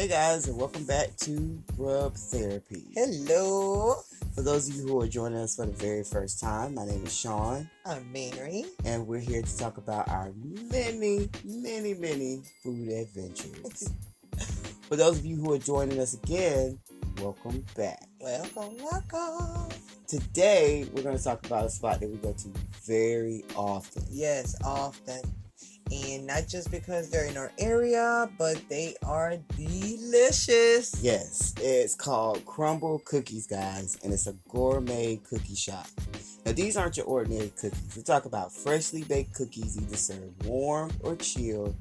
Hey guys, and welcome back to Rub Therapy. Hello, For those of you who are joining us for the very first time, my name is Sean, I'm Mary. and we're here to talk about our many, many, many food adventures. For those of you who are joining us again, welcome back. Welcome, welcome. Today, we're going to talk about a spot that we go to very often. Yes, often. And not just because they're in our area, but they are delicious. Yes, it's called Crumbl Cookies, guys, and it's a gourmet cookie shop. Now, these aren't your ordinary cookies. We talk about freshly baked cookies, either served warm or chilled,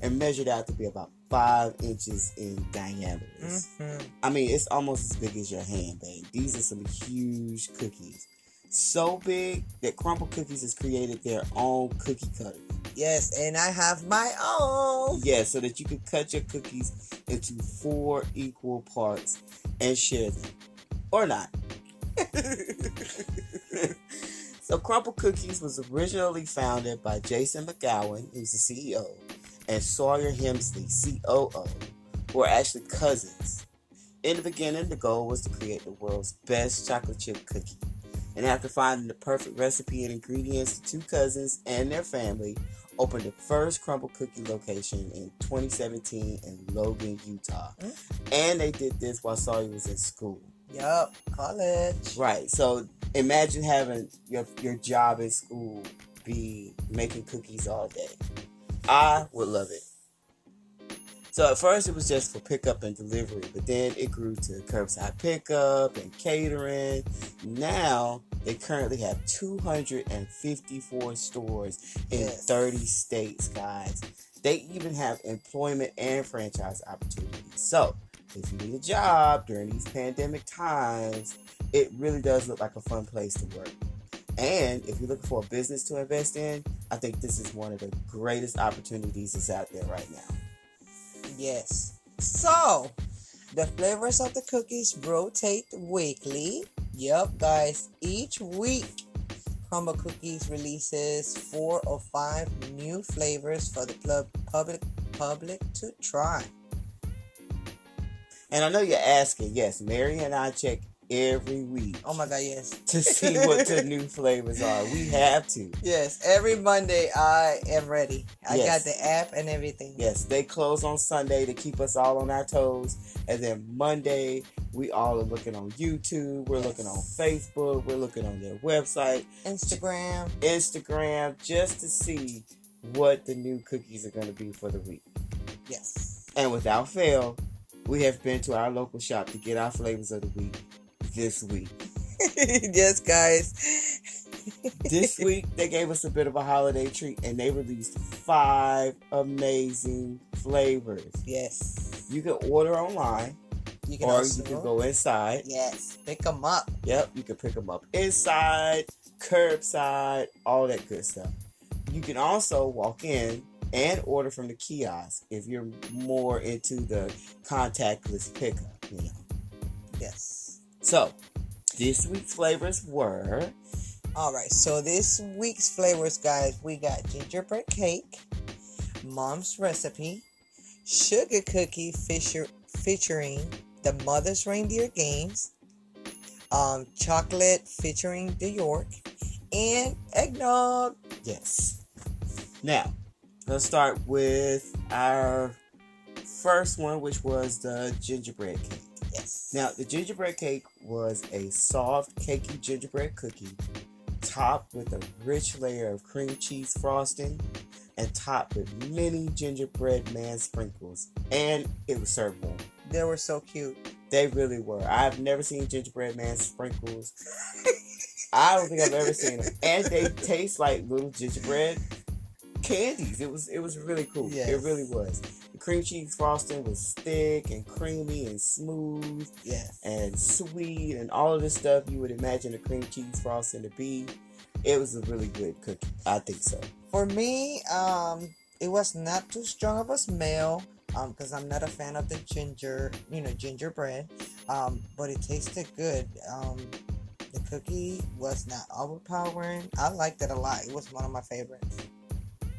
and measured out to be about five inches in diameter. hmm I mean, it's almost as big as your hand, babe. These are some huge cookies. So big that Crumbl Cookies has created their own cookie cutter. Yes, and I have my own. Yeah, so that you can cut your cookies into four equal parts and share them. Or not. so Crumbl Cookies was originally founded by Jason McGowan, who's the CEO, and Sawyer Hemsley, COO, who are actually cousins. In the beginning, the goal was to create the world's best chocolate chip cookie. And after finding the perfect recipe and ingredients, the two cousins and their family opened the first Crumbl cookie location in 2017 in Logan, Utah. Mm. And they did this while Sawyer was in school. Yup, college. Right. So imagine having your your job in school be making cookies all day. I would love it. So at first it was just for pickup and delivery, but then it grew to curbside pickup and catering. Now they currently have 254 stores in Yes. 30 states, guys. They even have employment and franchise opportunities. So if you need a job during these pandemic times, it really does look like a fun place to work. And if you're looking for a business to invest in, I think this is one of the greatest opportunities that's out there right now. Yes. So, the flavors of the cookies rotate weekly. Yep, guys. Each week, Crumbl Cookies releases four or five new flavors for the pub- public public to try. And I know you're asking, yes, Mary and I check every week Oh my god, yes. to see what the new flavors are. We have to. Yes, every Monday I am ready. I Yes. got the app and everything. Yes, they close on Sunday to keep us all on our toes. And then Monday, we all are looking on YouTube. We're looking on Facebook. We're looking on their website, Instagram. Instagram, just to see what the new cookies are going to be for the week. Yes. And without fail, we have been to our local shop to get our flavors of the week this week. yes, guys. This week, they gave us a bit of a holiday treat and they released five amazing flavors. Yes. You can order online You can or also you can go inside. Yes, pick them up. Yep, you can pick them up inside, curbside, all that good stuff. You can also walk in and order from the kiosk if you're more into the contactless pickup, you know. Yes. So, this week's flavors were All right. So this week's flavors, guys, we got gingerbread cake, mom's recipe, sugar cookie featuring the mother's reindeer games, um, chocolate featuring the York, and eggnog. yes. Now, let's start with our first one, which was the gingerbread cake. Yes. Now, the gingerbread cake was a soft, cakey gingerbread cookie topped with a rich layer of cream cheese frosting and topped with many gingerbread man sprinkles. And it was served warm. they were so cute. They really were. I've never seen gingerbread man sprinkles. I don't think I've ever seen them. And they taste like little gingerbread candies. It was it was really cool. It really was. Cream cheese frosting was thick and creamy and smooth Yes. and sweet and all of the stuff you would imagine a cream cheese frosting to be. It was a really good cookie. I think so. For me, um, it was not too strong of a smell. Um, because I'm not a fan of the ginger, you know, gingerbread. Um, but it tasted good. Um, the cookie was not overpowering. I liked it a lot. It was one of my favorites.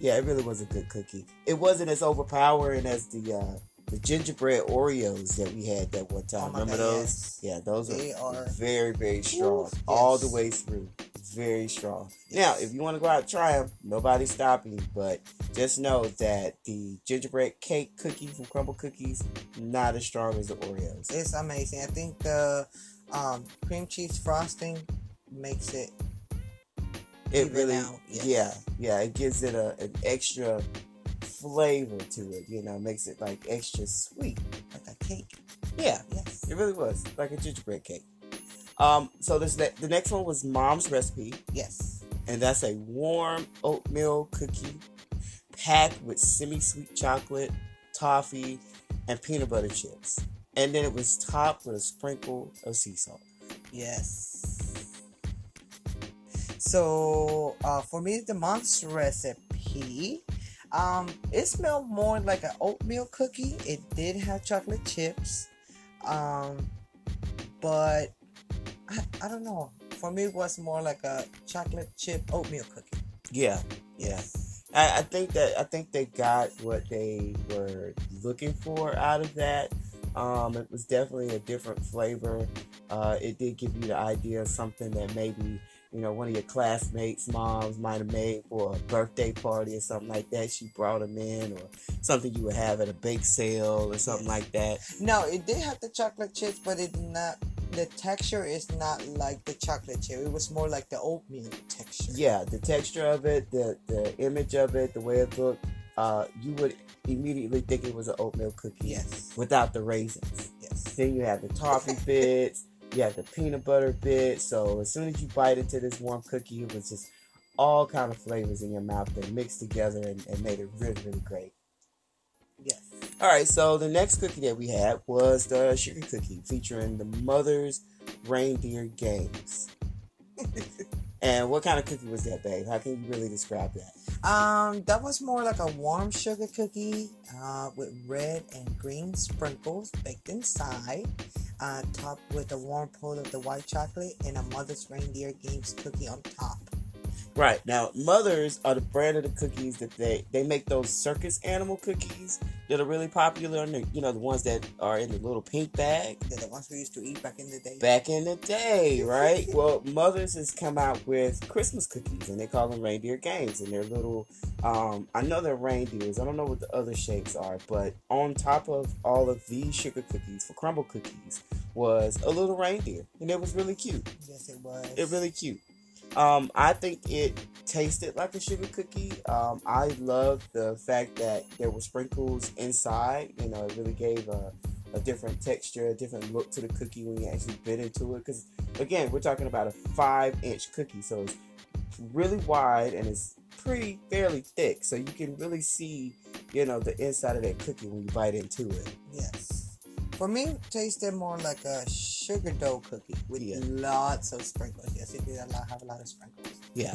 Yeah, it really was a good cookie. It wasn't as overpowering as the uh, the gingerbread Oreos that we had that one time. Oh Remember God, those? yes. Yeah, those They are, very, very strong. Oof, All the way through. Very strong. Yes. Now, if you want to go out and try them, nobody's stopping you. But just know that the gingerbread cake cookie from Crumbl Cookies, not as strong as the Oreos. It's amazing. I think the um, cream cheese frosting makes it. It really, out, yes. yeah, yeah, it gives it a, an extra flavor to it. You know, makes it like extra sweet. like a cake. Yeah, Yes. it really was like a gingerbread cake. Um, so this the next one was Mom's recipe, Yes. and that's a warm oatmeal cookie packed with semi-sweet chocolate, toffee, and peanut butter chips. And then it was topped with a sprinkle of sea salt. Yes. So uh, for me, the mom's recipe, um, it smelled more like an oatmeal cookie. It did have chocolate chips, um, but I, I don't know. For me, it was more like a chocolate chip oatmeal cookie. Yeah, yeah. I, I think that I think they got what they were looking for out of that. Um, it was definitely a different flavor. Uh, it did give you the idea of something that maybe you know one of your classmates' moms might have made for a birthday party or something like that. She brought them in, or something you would have at a bake sale or something like that. No, it did have the chocolate chips, but it did not. The texture is not like the chocolate chip. It was more like the oatmeal texture. Yeah, the texture of it, the the image of it, the way it looked, uh, you would immediately think it was an oatmeal cookie Yes. without the raisins. Yes. Then you have the toffee bits, you have the peanut butter bit. So as soon as you bite into this warm cookie, it was just all kind of flavors in your mouth that mixed together and, and made it really, really great. Yes. All right, so the next cookie that we had was the sugar cookie featuring the Mother's Reindeer Games. and what kind of cookie was that, babe? How can you really describe that? Um, that was more like a warm sugar cookie uh, with red and green sprinkles baked inside, uh, topped with a warm pull of the white chocolate and a Mother's Reindeer Games cookie on top. Right now, Mothers are the brand of the cookies that they they make those circus animal cookies that are really popular. And you know the ones that are in the little pink bag. They're the ones we used to eat back in the day. Back in the day, right? well, Mothers has come out with Christmas cookies, and they call them reindeer games. And they're little. Um, I know they're reindeers. I don't know what the other shapes are, but on top of all of these sugar cookies for Crumbl cookies was a little reindeer, and it was really cute. Yes, it was. It really cute. Um, I think it tasted like a sugar cookie. Um, I love the fact that there were sprinkles inside. You know, it really gave a, a different texture, a different look to the cookie when you actually bit into it. Because again, we're talking about a five-inch cookie, so it's really wide and it's pretty fairly thick, so you can really see, you know, the inside of that cookie when you bite into it. Yes. For me, it tasted more like a sugar dough cookie with Yeah. lots of sprinkles. Yes, it did a lot, have a lot of sprinkles. Yeah.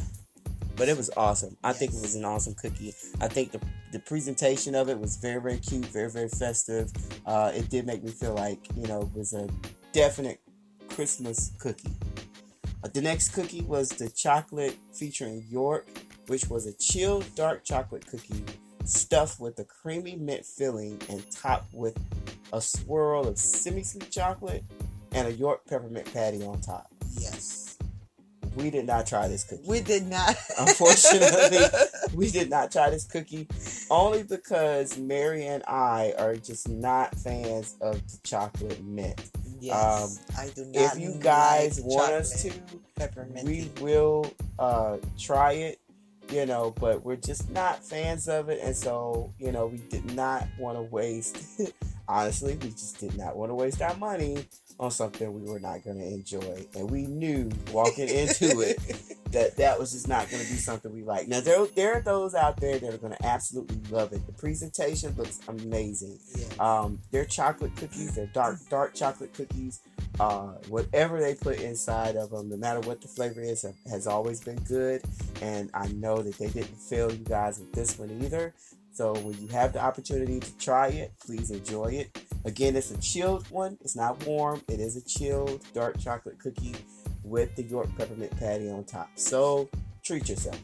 But it was awesome. I think it was an awesome cookie. I think the, the presentation of it was very, very cute, very, very festive. Uh, it did make me feel like, you know, it was a definite Christmas cookie. Uh, the next cookie was the chocolate featuring York, which was a chilled dark chocolate cookie stuffed with a creamy mint filling and topped with a swirl of semi sweet chocolate and a York peppermint patty on top. Yes. We did not try this cookie. We did not. Unfortunately, we did not try this cookie only because Mary and I are just not fans of the chocolate mint. yes. I do not. If you guys like want us to, peppermint. we will uh, try it, you know, but we're just not fans of it. And so, you know, we did not want to waste, honestly, we just did not want to waste our money on something we were not going to enjoy. And we knew walking into it that that was just not going to be something we like. Now there there are those out there that are going to absolutely love it. The presentation looks amazing. Yeah. Um, they're chocolate cookies. They're dark dark chocolate cookies. Uh, whatever they put inside of them, no matter what the flavor is, have- has always been good. And I know that they didn't fail you guys with this one either. So when you have the opportunity to try it, please enjoy it. Again, it's a chilled one. It's not warm. It is a chilled dark chocolate cookie with the York peppermint patty on top. So treat yourself.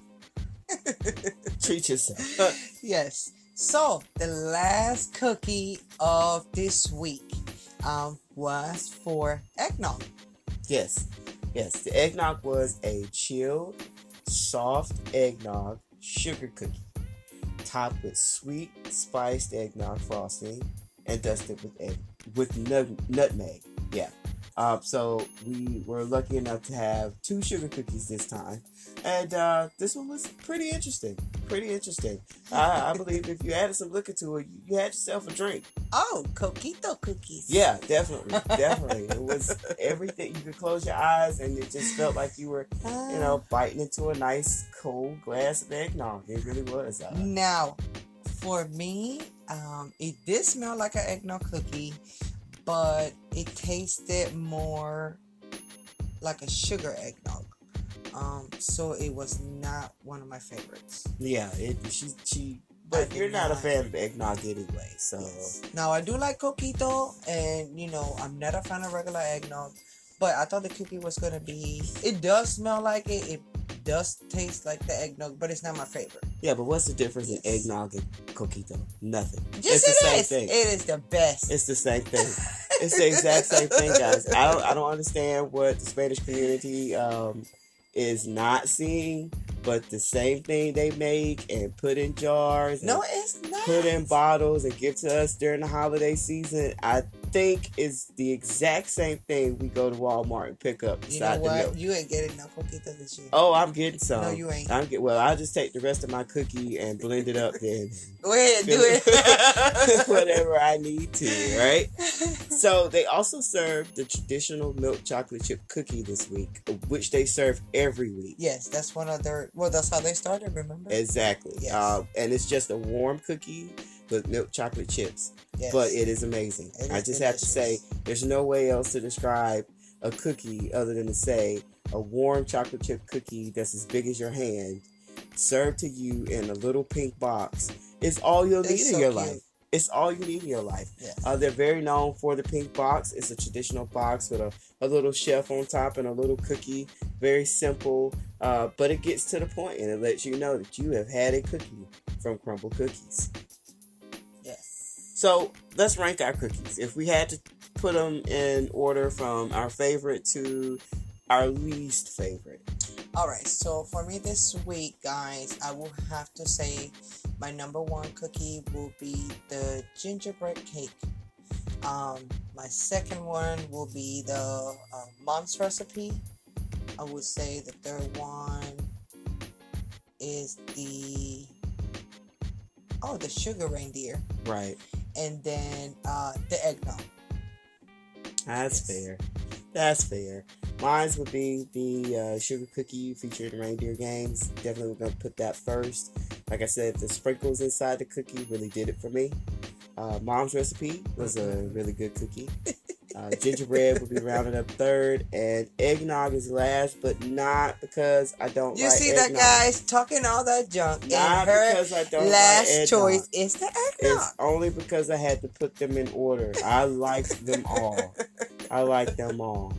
treat yourself. yes. So the last cookie of this week um, was for eggnog. Yes, yes. The eggnog was a chilled, soft eggnog sugar cookie, topped with sweet spiced eggnog frosting and dusted with egg with nut- nutmeg. Yeah. Um, so we were lucky enough to have two sugar cookies this time, and uh, this one was pretty interesting. Pretty interesting. I, I believe if you added some liquor to it, you, you had yourself a drink. Oh, coquito cookies. Yeah, definitely, definitely. It was everything. You could close your eyes, and it just felt like you were, you know, biting into a nice cold glass of eggnog. It really was. Uh, Now, for me, um, it did smell like an eggnog cookie, but it tasted more like a sugar eggnog. Um, so it was not one of my favorites. yeah, it. She she. But you're not a fan of eggnog anyway, so Now I do like coquito, and you know I'm not a fan of regular eggnog, but I thought the cookie was gonna be. It does smell like it. It does taste like the eggnog, but it's not my favorite. yeah. But what's the difference in eggnog and coquito? Nothing. It's the it same is. thing. It is the best. It's the same thing. It's the exact same thing, guys. I don't I don't understand what the Spanish community um is not seeing, but the same thing they make and put in jars and no, it's not. put in bottles and give to us during the holiday season, I think is the exact same thing we go to Walmart and pick up You know the milk. what? You ain't getting no coquito this year. Oh, I'm getting some. No, you ain't. I'm get well. I'll just take the rest of my cookie and blend it up then. Go ahead, do it. Whatever I need to, right? So they also serve the traditional milk chocolate chip cookie this week, which they serve every week. Yes, that's one of their. Well, that's how they started. Remember? Exactly. Yes. Uh, and it's just a warm cookie with milk chocolate chips. Yes. But it is amazing. It I is just have to say, there's no way else to describe a cookie other than to say a warm chocolate chip cookie that's as big as your hand, served to you in a little pink box, is all you'll need in your cute. life. It's all you need in your life. Yes. Uh, they're very known for the pink box. It's a traditional box with a, a little chef on top and a little cookie. Very simple, uh, but it gets to the point and it lets you know that you have had a cookie from Crumbl Cookies. So let's rank our cookies. If we had to put them in order from our favorite to our least favorite. All right. So for me this week, guys, I will have to say my number one cookie will be the gingerbread cake. Um, my second one will be the uh, mom's recipe. I would say the third one is the oh the sugar reindeer, Right. And then uh, the eggnog. That's Yes. fair. That's fair. Mine's would be the uh, sugar cookie featuring reindeer games. Definitely gonna put that first. Like I said, the sprinkles inside the cookie really did it for me. Uh, Mom's recipe was a really good cookie. Uh, gingerbread would be rounded up third, and eggnog is last, but not because I don't. You like see that, guys talking all that junk, Not because I don't last like eggnog. choice is the eggnog. It's only because I had to put them in order. I like them all. I like them all.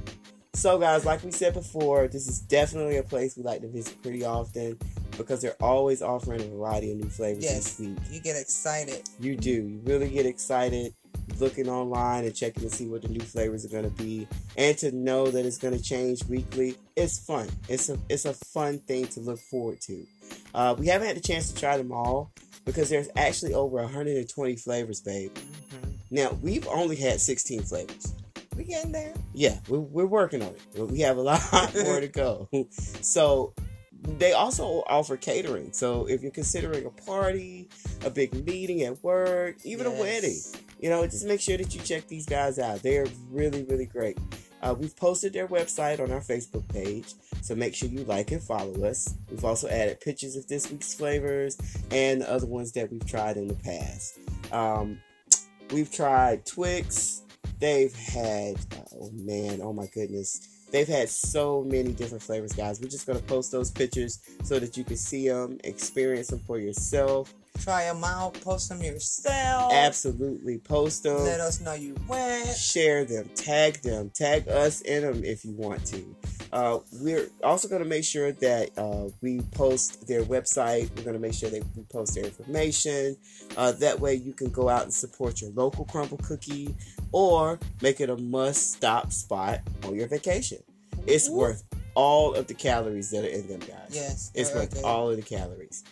So, guys, like we said before, this is definitely a place we like to visit pretty often because they're always offering a variety of new flavors Yes. each week. You get excited. You do. You really get excited looking online and checking to see what the new flavors are going to be and to know that it's going to change weekly. It's fun. It's a it's a fun thing to look forward to. Uh, we haven't had the chance to try them all because there's actually over 120 flavors, babe. Now, we've only had 16 flavors. We getting there. Yeah, we're, we're working on it. We have a lot more to go. So, they also offer catering. So, if you're considering a party, a big meeting at work, even a wedding, you know, just make sure that you check these guys out. They're really, really great. Uh, we've posted their website on our Facebook page, so make sure you like and follow us. We've also added pictures of this week's flavors and the other ones that we've tried in the past. Um, we've tried Twix. They've had, oh man, oh my goodness. They've had so many different flavors, guys. We're just going to post those pictures so that you can see them, experience them for yourself. Try them out. Post them yourself. Absolutely. Post them. Let us know you went. Share them. Tag them. Tag us in them if you want to. Uh, we're also going to make sure that uh, we post their website. We're going to make sure that we post their information. Uh, that way you can go out and support your local Crumbl cookie or make it a must stop spot on your vacation. It's Ooh. worth all of the calories that are in them, guys. Yes. It's worth good. all of the calories.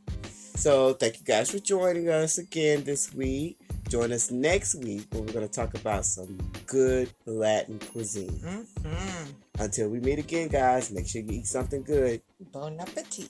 So thank you guys for joining us again this week. Join us next week when we're going to talk about some good Latin cuisine. Mm-hmm. Until we meet again, guys, make sure you eat something good. Bon appetit.